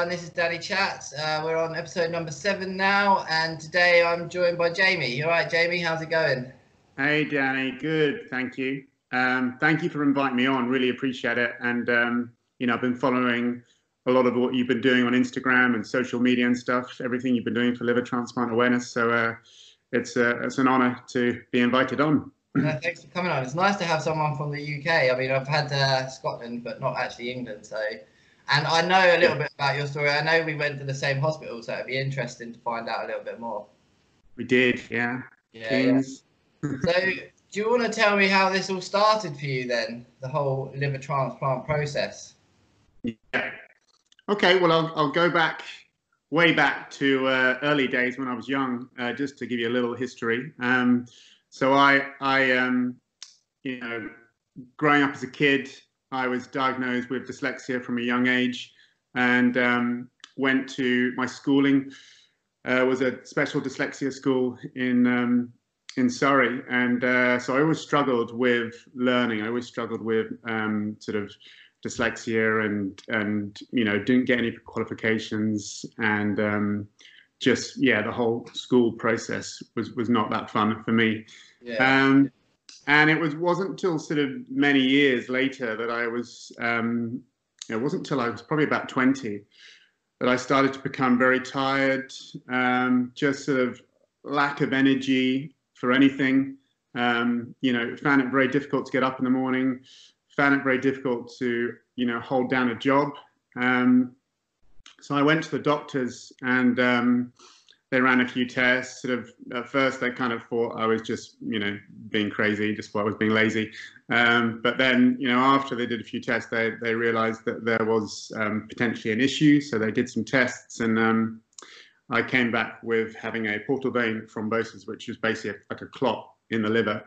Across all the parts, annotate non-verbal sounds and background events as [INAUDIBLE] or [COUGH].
everyone. This is Danny Chats. Uh, we're on episode number seven now, and today I'm joined by Jamie. All right, Jamie, how's it going? Hey, Danny. Good, thank you. Um, thank you for inviting me on. Really appreciate it. And um, you know, I've been following a lot of what you've been doing on Instagram and social media and stuff. Everything you've been doing for liver transplant awareness. So uh, it's uh, it's an honour to be invited on. No, thanks for coming on. It's nice to have someone from the UK. I mean, I've had uh, Scotland, but not actually England. So and I know a little bit about your story. I know we went to the same hospital, so it'd be interesting to find out a little bit more. We did, yeah. Yeah. yeah. so, do you want to tell me how this all started for you then, the whole liver transplant process? Yeah. Okay, well, I'll, I'll go back way back to uh, early days when I was young, uh, just to give you a little history. Um, so I, I, um, you know, growing up as a kid, I was diagnosed with dyslexia from a young age and um, went to my schooling uh, was a special dyslexia school in um, in Surrey, and uh, so I always struggled with learning. I always struggled with um, sort of dyslexia, and and you know didn't get any qualifications, and um, just yeah, the whole school process was was not that fun for me. Yeah. Um, and it was wasn't until sort of many years later that I was um, it wasn't until I was probably about 20 that I started to become very tired, um, just sort of lack of energy for anything. Um, you know, found it very difficult to get up in the morning, found it very difficult to, you know, hold down a job. Um, so I went to the doctors and um, they ran a few tests. Sort of at first, they kind of thought I was just, you know, being crazy, just what I was being lazy. Um, but then, you know, after they did a few tests, they they realised that there was um, potentially an issue. So they did some tests, and um, I came back with having a portal vein thrombosis, which is basically like a clot in the liver.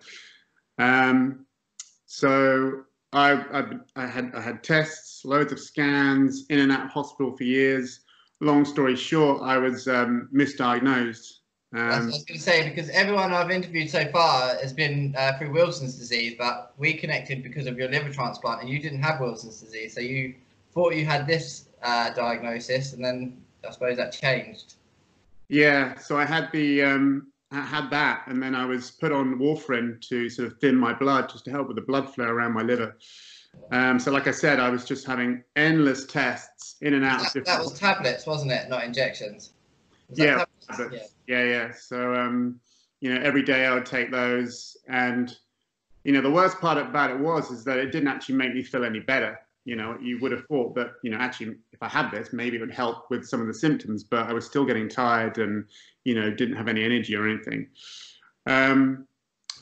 Um, so I, I, I had I had tests, loads of scans, in and out of hospital for years long story short, I was um, misdiagnosed. Um, I was going to say because everyone I've interviewed so far has been uh, through Wilson's disease, but we connected because of your liver transplant, and you didn't have Wilson's disease, so you thought you had this uh, diagnosis, and then I suppose that changed. Yeah, so I had the um, I had that, and then I was put on warfarin to sort of thin my blood, just to help with the blood flow around my liver. Um, so, like I said, I was just having endless tests in and out. That, that was tablets, wasn't it? Not injections. Yeah, yeah, yeah, yeah. So, um, you know, every day I would take those, and you know, the worst part about it was is that it didn't actually make me feel any better. You know, you would have thought that you know, actually, if I had this, maybe it would help with some of the symptoms, but I was still getting tired and you know, didn't have any energy or anything. Um,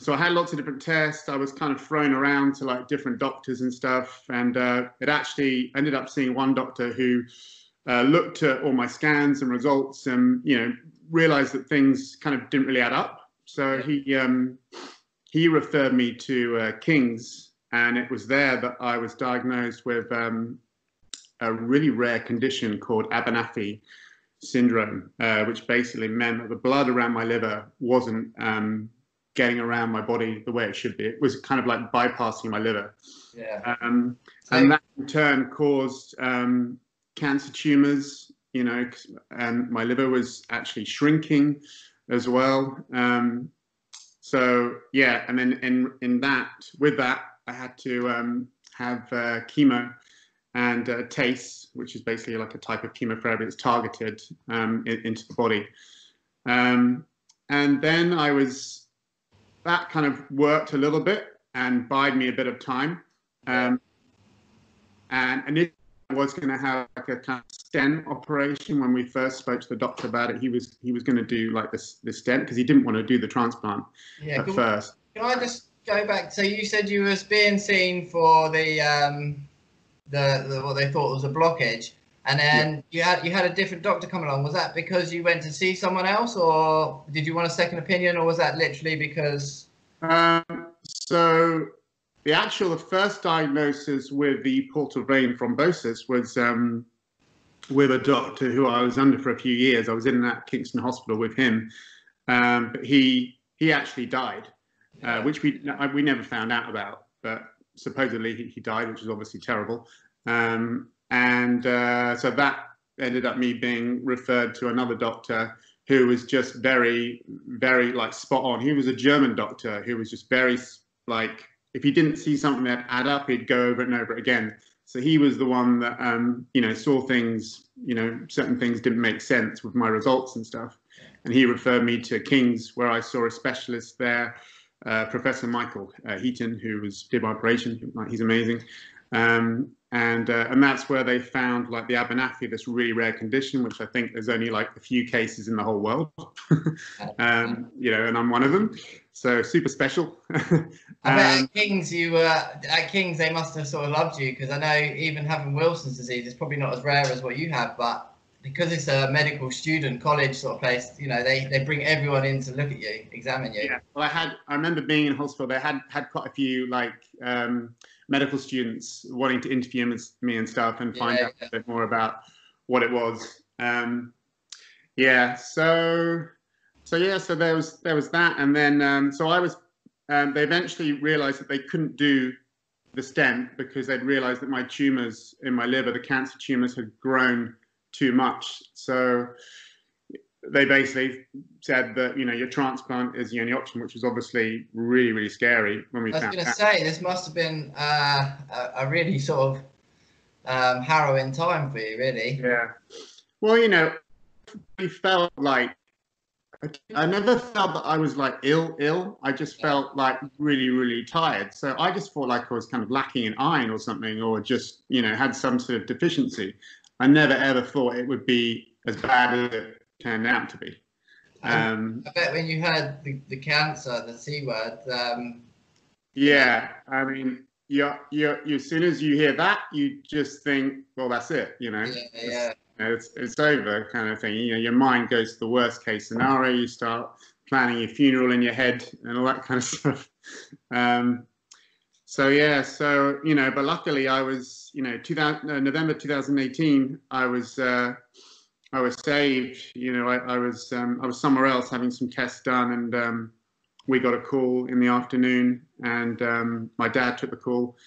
so I had lots of different tests. I was kind of thrown around to like different doctors and stuff, and uh, it actually ended up seeing one doctor who uh, looked at all my scans and results, and you know realized that things kind of didn't really add up. So he um, he referred me to uh, King's, and it was there that I was diagnosed with um, a really rare condition called Abernethy syndrome, uh, which basically meant that the blood around my liver wasn't um, getting around my body the way it should be. It was kind of like bypassing my liver. Yeah. Um, and that in turn caused um, cancer tumors, you know, and my liver was actually shrinking as well. Um, so yeah, and then in in that with that, I had to um, have uh, chemo and uh, TACE, which is basically like a type of chemotherapy that's targeted um, in, into the body. Um, and then I was that kind of worked a little bit and bide me a bit of time. Um, and initially I was going to have like a kind of stent operation when we first spoke to the doctor about it. He was he was going to do like this this stent because he didn't want to do the transplant yeah, at can, first. Can I just go back? So you said you was being seen for the um, the, the what they thought was a blockage. And then yeah. you had you had a different doctor come along. Was that because you went to see someone else, or did you want a second opinion, or was that literally because? Um, so the actual the first diagnosis with the portal vein thrombosis was um, with a doctor who I was under for a few years. I was in that Kingston Hospital with him, um, but he he actually died, uh, which we we never found out about. But supposedly he, he died, which is obviously terrible. Um, and uh, so that ended up me being referred to another doctor who was just very, very like spot on. He was a German doctor who was just very like if he didn't see something that add up, he'd go over it and over again. So he was the one that um, you know saw things, you know, certain things didn't make sense with my results and stuff, and he referred me to King's where I saw a specialist there, uh, Professor Michael uh, Heaton, who was did my operation. He's amazing, um, and uh, and that's where they found like the Abernethy, this really rare condition, which I think there's only like a few cases in the whole world, [LAUGHS] um, you know, and I'm one of them. So super special. [LAUGHS] I bet um, at Kings you uh, at Kings they must have sort of loved you because I know even having Wilson's disease is probably not as rare as what you have, but because it's a medical student college sort of place, you know, they, they bring everyone in to look at you, examine you. Yeah. Well, I had I remember being in hospital. They had had quite a few like um, medical students wanting to interview me and stuff and find yeah, out yeah. a bit more about what it was. Um, yeah, so so yeah, so there was there was that, and then um, so I was. Um, they eventually realised that they couldn't do the stent because they'd realised that my tumours in my liver, the cancer tumours, had grown too much. So they basically said that you know your transplant is the only option, which was obviously really really scary when we. I was going to say this must have been uh, a, a, really sort of um, harrowing time for you, really. Yeah. Well, you know, we felt like I never felt that I was like ill, ill. I just yeah. felt like really, really tired. So I just felt like I was kind of lacking in iron or something, or just you know had some sort of deficiency. I never ever thought it would be as bad as it turned out to be. Um, I bet when you heard the, the cancer, the C word. Um, yeah, I mean, you you you as soon as you hear that, you just think, well, that's it, you know. Yeah, yeah. It's, it's over, kind of thing. You know, your mind goes to the worst case scenario. You start planning your funeral in your head and all that kind of [LAUGHS] stuff. Um, so yeah, so you know, but luckily I was, you know, 2000, uh, November 2018, I was. Uh, I was saved. You know, I, I was um, I was somewhere else having some tests done, and um, we got a call in the afternoon, and um, my dad took the call.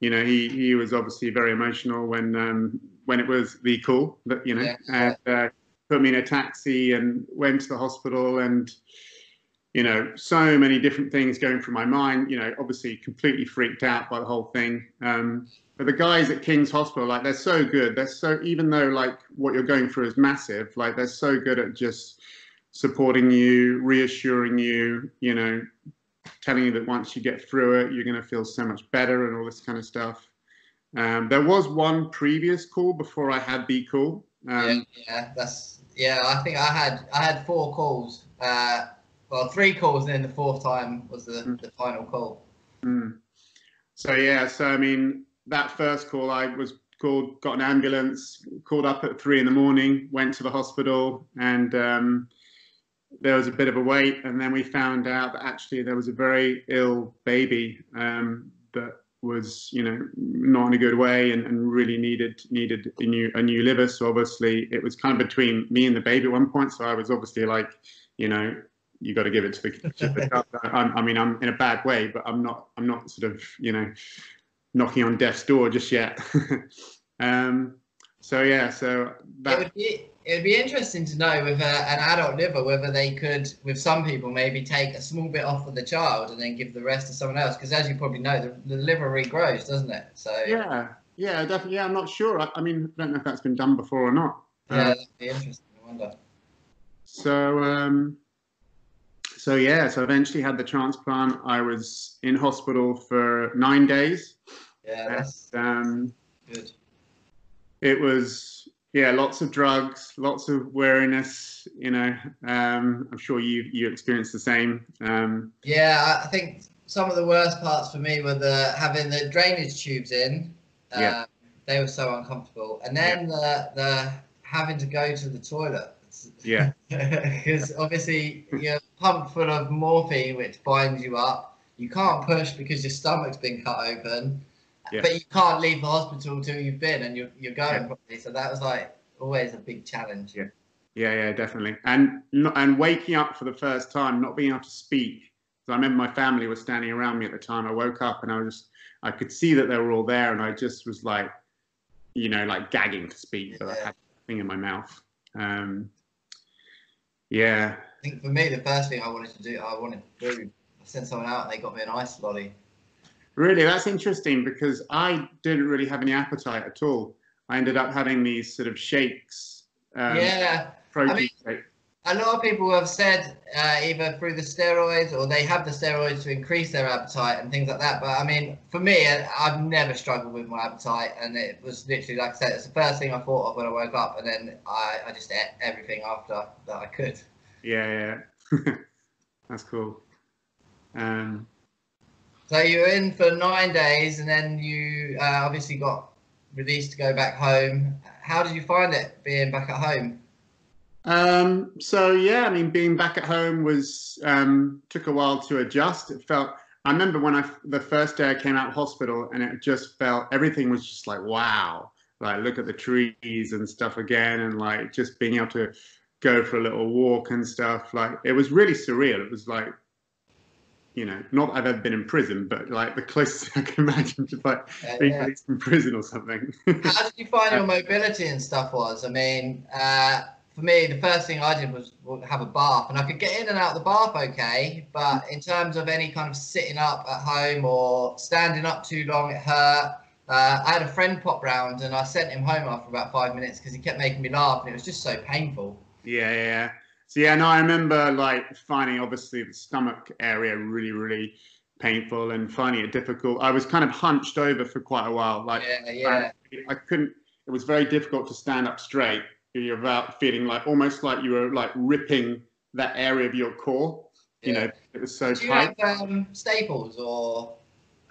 You know, he he was obviously very emotional when um, when it was the call that you know, yeah. and uh, put me in a taxi and went to the hospital, and you know, so many different things going through my mind. You know, obviously completely freaked out by the whole thing. Um, but the guys at King's Hospital, like they're so good. They're so even though like what you're going through is massive, like they're so good at just supporting you, reassuring you, you know, telling you that once you get through it, you're going to feel so much better and all this kind of stuff. Um, there was one previous call before I had the call. Um, yeah, yeah, that's yeah. I think I had I had four calls. Uh, well, three calls, and then the fourth time was the, mm. the final call. Mm. So yeah, so I mean, that first call, I was called, got an ambulance, called up at three in the morning, went to the hospital, and um, there was a bit of a wait. And then we found out that actually there was a very ill baby um, that was, you know, not in a good way and, and really needed needed a new a new liver. So obviously it was kind of between me and the baby at one point. So I was obviously like, you know, you got to give it to the. [LAUGHS] To the I mean, I'm in a bad way, but I'm not. I'm not sort of, you know, knocking on death's door just yet. [LAUGHS] um, so yeah, so that... it would be it would be interesting to know with a, an adult liver whether they could, with some people, maybe take a small bit off of the child and then give the rest to someone else. Because as you probably know, the, the liver regrows, doesn't it? So yeah, yeah, definitely. Yeah, I'm not sure. I, I mean, I don't know if that's been done before or not. Yeah, uh, that'd be interesting. I wonder. So um, so yeah, so eventually had the transplant. I was in hospital for nine days. Yeah, um, good. It was yeah, lots of drugs, lots of weariness. You know, um, I'm sure you you experienced the same. Um, yeah, I think some of the worst parts for me were the having the drainage tubes in. Uh, yeah. They were so uncomfortable, and then yeah. the the having to go to the toilet. Yeah. [LAUGHS] Because obviously [LAUGHS] you're pumped full of morphine, which binds you up. You can't push because your stomach's been cut open yeah. but you can't leave the hospital until you've been and you're, you're going yeah. properly. So that was like always a big challenge. Yeah. Yeah, yeah, definitely. And and waking up for the first time, not being able to speak. So I remember my family was standing around me at the time. I woke up and I was, I could see that they were all there, and I just was like, you know, like gagging to speak. But I had, a thing in my mouth. Um, yeah. I think for me, the first thing I wanted to do, I wanted food. I sent someone out and they got me an ice lolly. Really, that's interesting because I didn't really have any appetite at all. I ended up having these sort of shakes. Um, yeah. Protein I mean, shakes a lot of people have said uh, either through the steroids or they have the steroids to increase their appetite and things like that. But I mean, for me, I've never struggled with my appetite, and it was literally like I said, it's the first thing I thought of when I woke up, and then I, I just ate everything after that I could. Yeah, yeah, [LAUGHS] that's cool. Um, so you were in for nine days, and then you uh, obviously got released to go back home. How did you find it being back at home? Um, so yeah, I mean, being back at home was um, took a while to adjust. It felt. I remember when I the first day I came out of hospital, and it just felt everything was just like wow. Like look at the trees and stuff again, and like just being able to go for a little walk and stuff. Like it was really surreal. It was like you know, not I've ever been in prison, but like the closest [LAUGHS] I can imagine to like uh, being yeah. in prison or something. How did you find your [LAUGHS] mobility and stuff was? I mean, uh, for me, the first thing I did was have a bath, and I could get in and out of the bath okay. But in terms of any kind of sitting up at home or standing up too long, it hurt. Uh, I had a friend pop round, and I sent him home after about five minutes because he kept making me laugh, and it was just so painful. Yeah, yeah. So yeah, no, I remember like finding obviously the stomach area really, really painful and finding it difficult. I was kind of hunched over for quite a while. Like, yeah, yeah. I, I couldn't. It was very difficult to stand up straight you're about feeling like almost like you were like ripping that area of your core. You know, it was so Do tight. You have, um, staples or?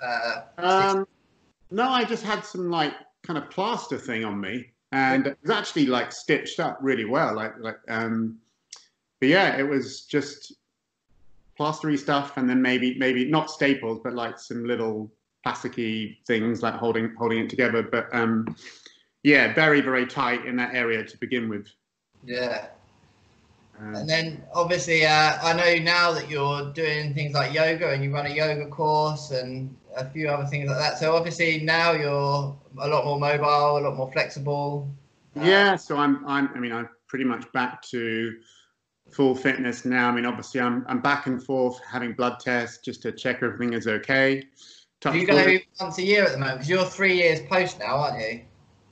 Uh, um, no, I just had some like kind of plaster thing on me, and it was actually like stitched up really well. Like like um, but yeah, it was just plastery stuff, and then maybe maybe not staples, but like some little plasticky things like holding holding it together. But um, yeah, very very tight in that area to begin with. Yeah. Um, and then obviously, uh, I know now that you're doing things like yoga and you run a yoga course and a few other things like that. So obviously now you're a lot more mobile, a lot more flexible. Uh, yeah. So I'm, I'm, I mean, I'm pretty much back to full fitness now. I mean, obviously I'm, I'm back and forth having blood tests just to check everything is okay. Do you go once a year at the moment? Because you're three years post now, aren't you?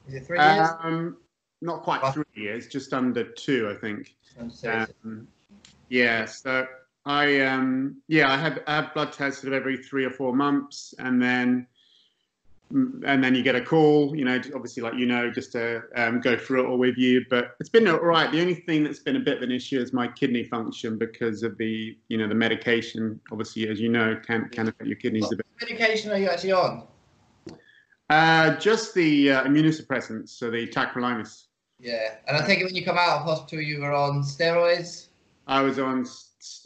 Is it three years? Um, not quite three years, just under two, I think. Um, yeah, so I um, yeah, I have I have blood tested every three or four months, and then and then you get a call, you know, obviously like you know, just to um, go through it all with you. But it's been all right. The only thing that's been a bit of an issue is my kidney function because of the you know the medication. Obviously, as you know, can can affect your kidneys what a bit. What medication are you actually on? Uh, just the uh, immunosuppressants, so the tacrolimus. Yeah, and I think when you come out of hospital, you were on steroids. I was on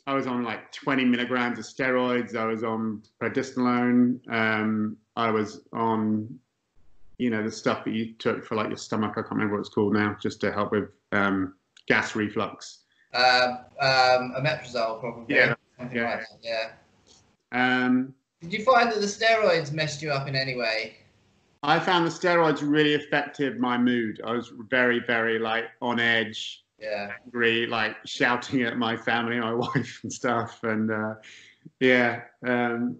I was on like 20 milligrams of steroids. I was on prednisolone. Um, I was on, you know, the stuff that you took for like your stomach. I can't remember what it's called now, just to help with um, gas reflux. Um, um, omeprazole, probably. Yeah. yeah. Like yeah. Um, Did you find that the steroids messed you up in any way? I found the steroids really affected my mood. I was very, very like on edge, yeah, angry, like shouting at my family, my [LAUGHS] wife, and stuff. And uh, yeah, um,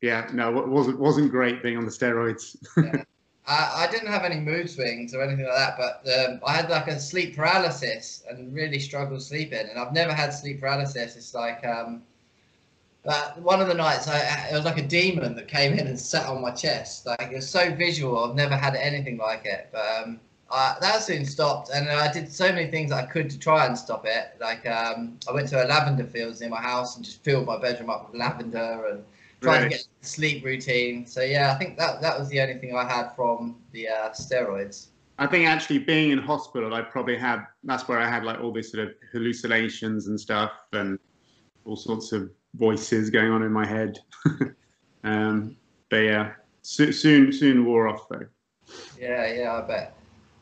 yeah, no, it wasn't wasn't great being on the steroids. yeah. [LAUGHS] I, I, didn't have any mood swings or anything like that, but um, I had like a sleep paralysis and really struggled sleeping. And I've never had sleep paralysis. It's like um, but one of the nights, I, it was like a demon that came in and sat on my chest. Like it was so visual. I've never had anything like it. But um, I, that soon stopped, and I did so many things I could to try and stop it. Like um, I went to a lavender fields near my house and just filled my bedroom up with lavender and tried right. to get a sleep routine. So yeah, I think that that was the only thing I had from the uh, steroids. I think actually being in hospital, I probably had. That's where I had like all these sort of hallucinations and stuff, and all sorts of voices going on in my head. [LAUGHS] um, but yeah, so, soon soon wore off though. Yeah, yeah, I bet.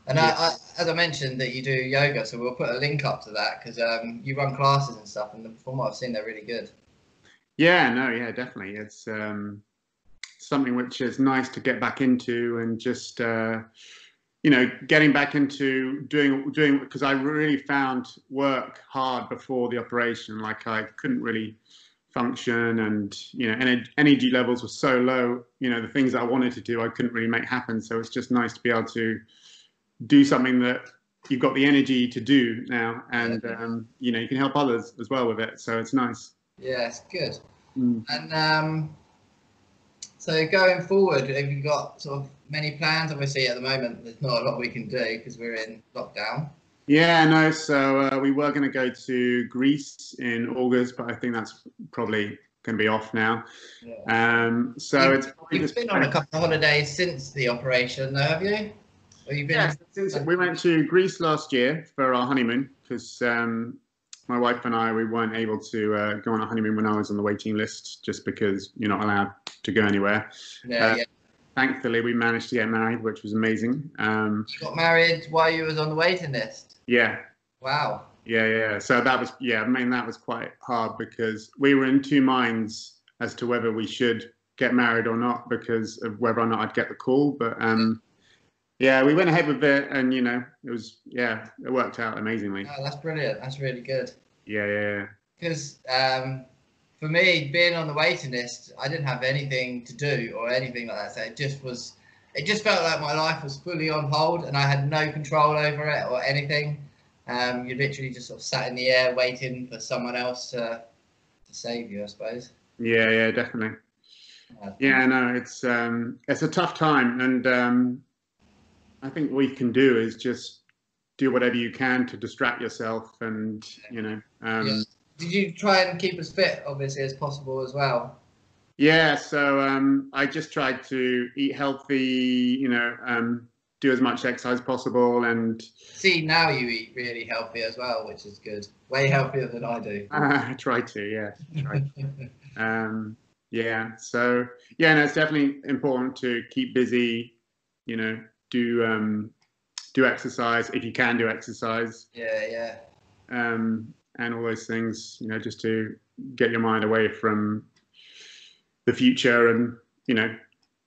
And yeah. I, I, as I mentioned that you do yoga, so we'll put a link up to that because um, you run classes and stuff, and from what I've seen, they're really good. Yeah, no, yeah, definitely. It's um, something which is nice to get back into and just. Uh, you know, getting back into doing doing because I really found work hard before the operation. Like I couldn't really function, and you know, energy levels were so low. You know, the things I wanted to do, I couldn't really make happen. So it's just nice to be able to do something that you've got the energy to do now, and um, you know, you can help others as well with it. So it's nice. Yeah, it's good. Mm. And um, so going forward, have you got sort of many plans? Obviously, at the moment, there's not a lot we can do because we're in lockdown. Yeah, no. So uh, we were going to go to Greece in August, but I think that's probably going to be off now. Yeah. Um, so you've, it's you've been on a couple of holidays since the operation, though, have you? Or you been? Yeah, since we went to Greece last year for our honeymoon because um, my wife and I we weren't able to uh, go on a honeymoon when I was on the waiting list, just because you're not allowed to go anywhere. Yeah, uh, yeah thankfully we managed to get married, which was amazing. Um, you got married while you was on the waiting list. Yeah. Wow. Yeah, yeah. So that was yeah. I mean that was quite hard because we were in two minds as to whether we should get married or not because of whether or not I'd get the call. But um, yeah, we went ahead with it, and you know it was yeah, it worked out amazingly. Oh, that's brilliant. That's really good. Yeah, yeah. Because um, for me, being on the waiting list, I didn't have anything to do or anything like that. So it just was, it just felt like my life was fully on hold and I had no control over it or anything. Um, you literally just sort of sat in the air waiting for someone else to to save you, I suppose. Yeah, yeah, definitely. Yeah, no, it's um, it's a tough time, and um, I think what you can do is just do whatever you can to distract yourself, and you know. Um, yeah did you try and keep as fit, obviously, as possible as well? Yeah, so um, I just tried to eat healthy, you know, um, do as much exercise possible, and see now you eat really healthy as well, which is good. Way healthier than I do. [LAUGHS] I try to, yeah. Try to. [LAUGHS] um, yeah, so yeah, no, it's definitely important to keep busy. You know, do um, do exercise if you can do exercise. Yeah, yeah. Um, and all those things, you know, just to get your mind away from the future and, you know,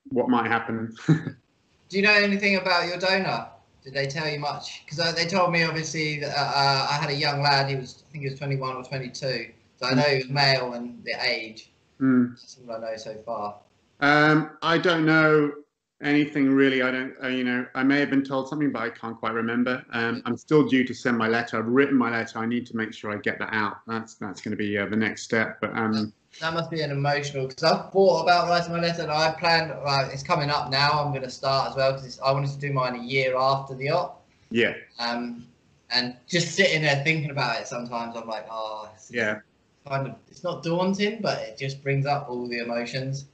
what might happen. [LAUGHS] Do you know anything about your donor? Did they tell you much? Because uh, they told me obviously that uh, uh, I had a young lad. He was, I think he was 21 or 22. So I know he was male and the age. Mm. That's all I know so far. Um, I don't know anything really. I don't, uh, you know, I may have been told something, but I can't quite remember. Um, I'm still due to send my letter. I've written my letter. I need to make sure I get that out. That's that's going to be uh, the next step. But um, that must be an emotional because I've thought about writing my letter. And I planned. Uh, it's coming up now. I'm going to start as well because I wanted to do mine a year after the op. Yeah. Um, and just sitting there thinking about it, sometimes I'm like, oh, yeah. Kind of, it's not daunting, but it just brings up all the emotions.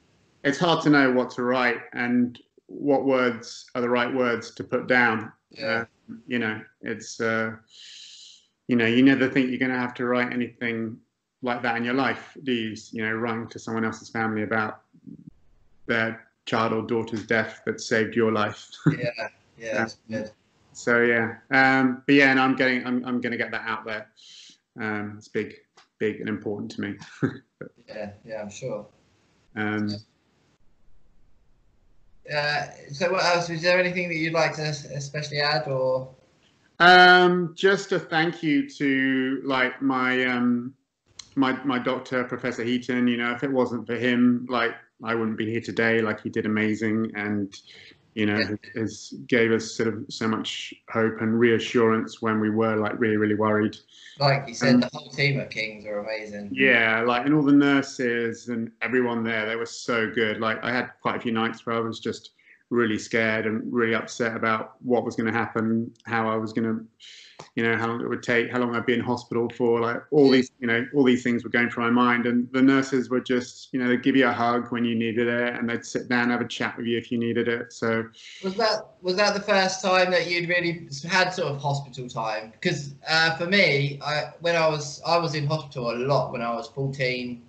It's hard to know what to write, and what words are the right words to put down. Yeah. Uh, you know, it's uh, you know, you never think you're going to have to write anything like that in your life, do you? You know, writing to someone else's family about their child or daughter's death that saved your life. [LAUGHS] yeah, yeah, good. So yeah, um, but yeah, and I'm getting, I'm, I'm going to get that out there. Um, it's big, big and important to me. [LAUGHS] yeah, yeah, I'm sure. Um, uh, so what else? Is there anything that you'd like to especially add, or? Um, just a thank you to like my um, my my doctor, Professor Heaton. You know, if it wasn't for him, like I wouldn't be here today. Like he did amazing, and you know, yeah. has gave us sort of so much hope and reassurance when we were like really really worried. Like you said, um, the whole team at Kings are amazing. Yeah, like and all the nurses and everyone there, they were so good. Like I had quite a few nights where I was just really scared and really upset about what was going to happen, how I was going to you know how long it would take how long i'd be in hospital for like all these you know all these things were going through my mind. And the nurses would just you know they'd give you a hug when you needed it and they'd sit down and have a chat with you if you needed it. So was that was that the first time that you'd really had sort of hospital time? Because uh, for me I, when i was i was in hospital a lot when i was 14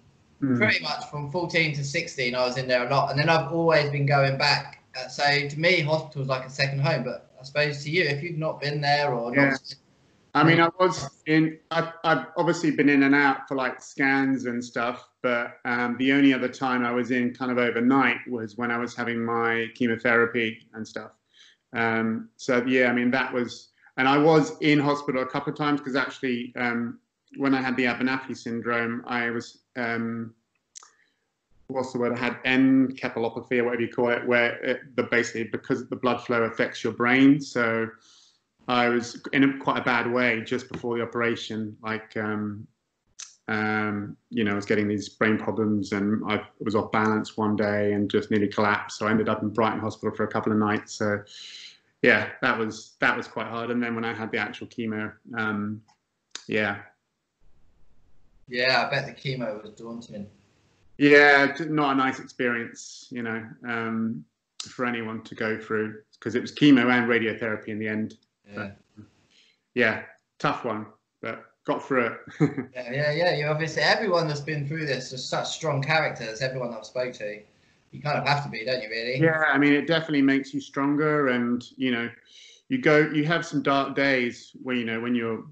mm. pretty much from 14 to 16 i was in there a lot. And then i've always been going back so to me hospital is like a second home but I suppose to you, if you've not been there or yeah. not. I mean, I was in. I've, I've, obviously been in and out for like scans and stuff, but um, the only other time I was in kind of overnight was when I was having my chemotherapy and stuff. Um, so yeah, I mean that was, and I was in hospital a couple of times because actually um, when I had the Abernethy syndrome, I was um, what's the word? I had encephalopathy or whatever you call it, where it, the basically because the blood flow affects your brain. So I was in a, quite a bad way just before the operation, like um, um, you know, I was getting these brain problems and I was off balance one day and just nearly collapsed. So I ended up in Brighton Hospital for a couple of nights. So yeah, that was that was quite hard. And then when I had the actual chemo, um, yeah. Yeah, I bet the chemo was daunting. Yeah, not a nice experience, you know, um, for anyone to go through because it was chemo and radiotherapy in the end. Yeah. But, yeah, tough one, but got through it. [LAUGHS] yeah, yeah, yeah. You obviously everyone that's been through this is such strong characters. Everyone I've spoke to, you kind of have to be, don't you? Really? Yeah, I mean, it definitely makes you stronger, and you know, you go, you have some dark days where you know when you're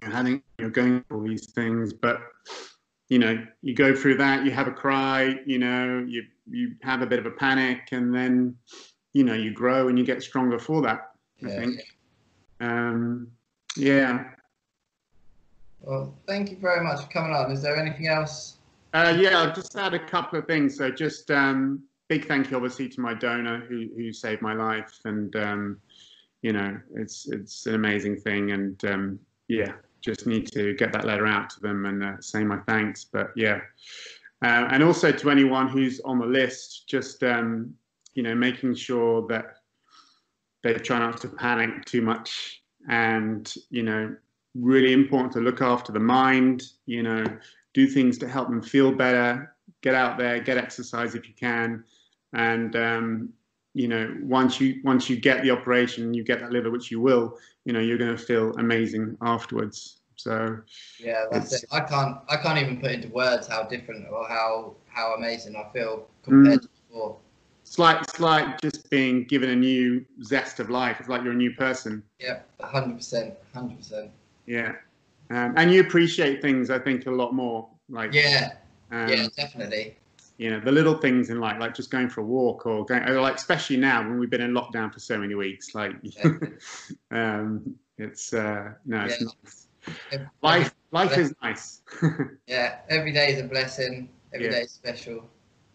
having, you're going through all these things, but you know, you go through that, you have a cry, you know, you you have a bit of a panic, and then you know, you grow and you get stronger for that. I Yeah, think. Um, yeah. Well, thank you very much for coming on. Is there anything else? Uh, yeah, I'll just add a couple of things. So just um, big thank you, obviously, to my donor who, who saved my life, and um, you know, it's it's an amazing thing, and um, yeah, just need to get that letter out to them and uh, say my thanks. But yeah, uh, and also to anyone who's on the list, just um, you know, making sure that they try not to panic too much, and you know, really important to look after the mind. You know, do things to help them feel better. Get out there, get exercise if you can, and um, you know, once you once you get the operation, you get that liver, which you will. You know, you're going to feel amazing afterwards. So Yeah, that's it. I can't. I can't even put into words how different or how how amazing I feel compared to before. it's like it's like just being given a new zest of life. It's like you're a new person. yeah hundred percent, hundred percent. Yeah, um, and you appreciate things. I think a lot more. Like Yeah, um, yeah, definitely. You know the little things in life like just going for a walk or going or like especially now when we've been in lockdown for so many weeks like Yeah. [LAUGHS] um it's uh no it's Yeah. nice Every- life life is nice [LAUGHS] Yeah, every day is a blessing. Every Yeah. day is special.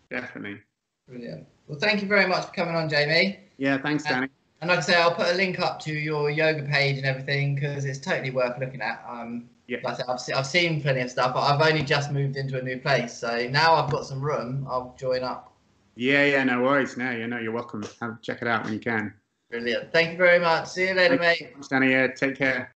definitely Brilliant. Well, thank you very much for coming on, Jamie. yeah thanks danny And like I say, I'll put a link up to your yoga page and everything because it's totally worth looking at. Um, Yeah. like I said, I've, se- I've seen plenty of stuff, but I've only just moved into a new place, so now I've got some room. I'll join up. yeah yeah no worries no you know you're welcome Have, check it out when you can Brilliant. Thank you very much. See you later, Thank mate. Thanks, danny yeah take care